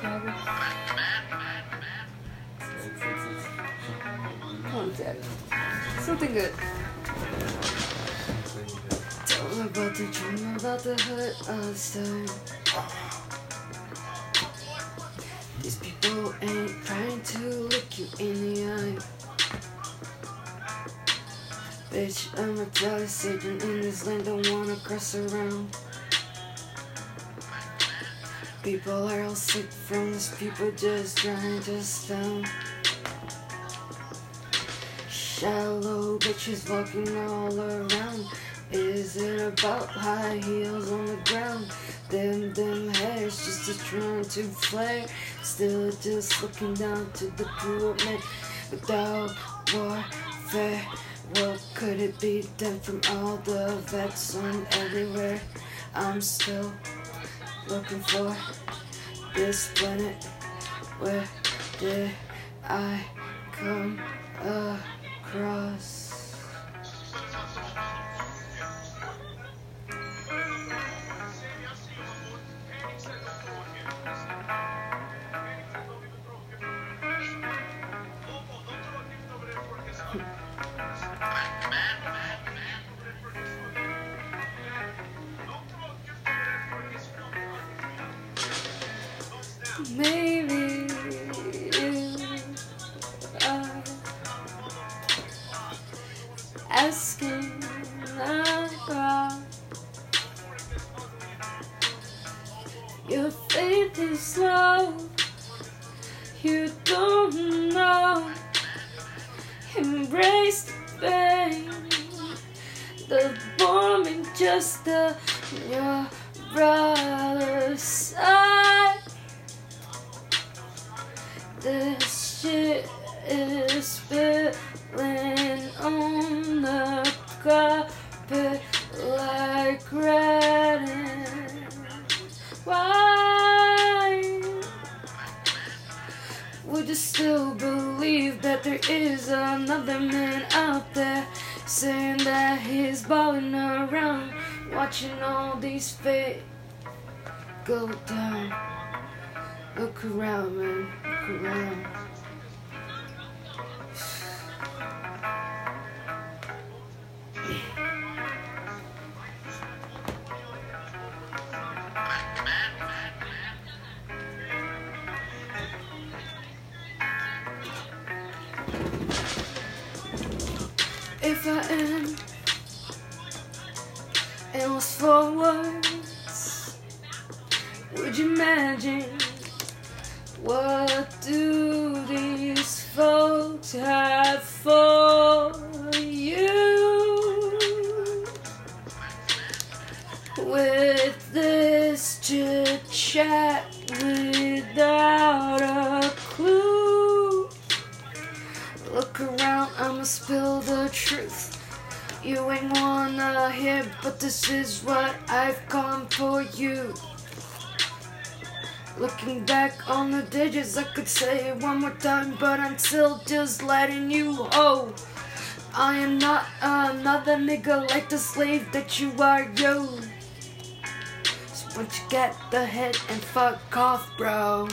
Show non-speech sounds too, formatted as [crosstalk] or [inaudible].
Thiago. Come on, Thiago. Something good. Me about the dream, about the hurt all this time. These people ain't trying to look you in the eye. Bitch, I'm a jealous Satan in this land, don't wanna cross around. People are all sick from this, people just trying to stone. Shallow bitches walking all around. Is it about high heels on the ground? Them, them hairs just trying to flare. Still just looking down to the pyramid without warfare. What could it be done from all the vets on everywhere? I'm still looking for this planet. Where did I come across? [laughs] Maybe you are asking about your faith is low. You don't know. Embrace the pain. The woman just on your Why would you still believe that there is another man out there saying that he's balling around, watching all these fate go down? Look around, man. Look around. If I am and was for words, would you imagine what do these folks have for you? With this chit chat without a Look around, I'ma spill the truth. You ain't wanna hear, but this is what I've come for you. Looking back on the digits, I could say it one more time, but I'm still just letting you know. I am not another nigga like the slave that you are, yo. So once you get the head and fuck off, bro.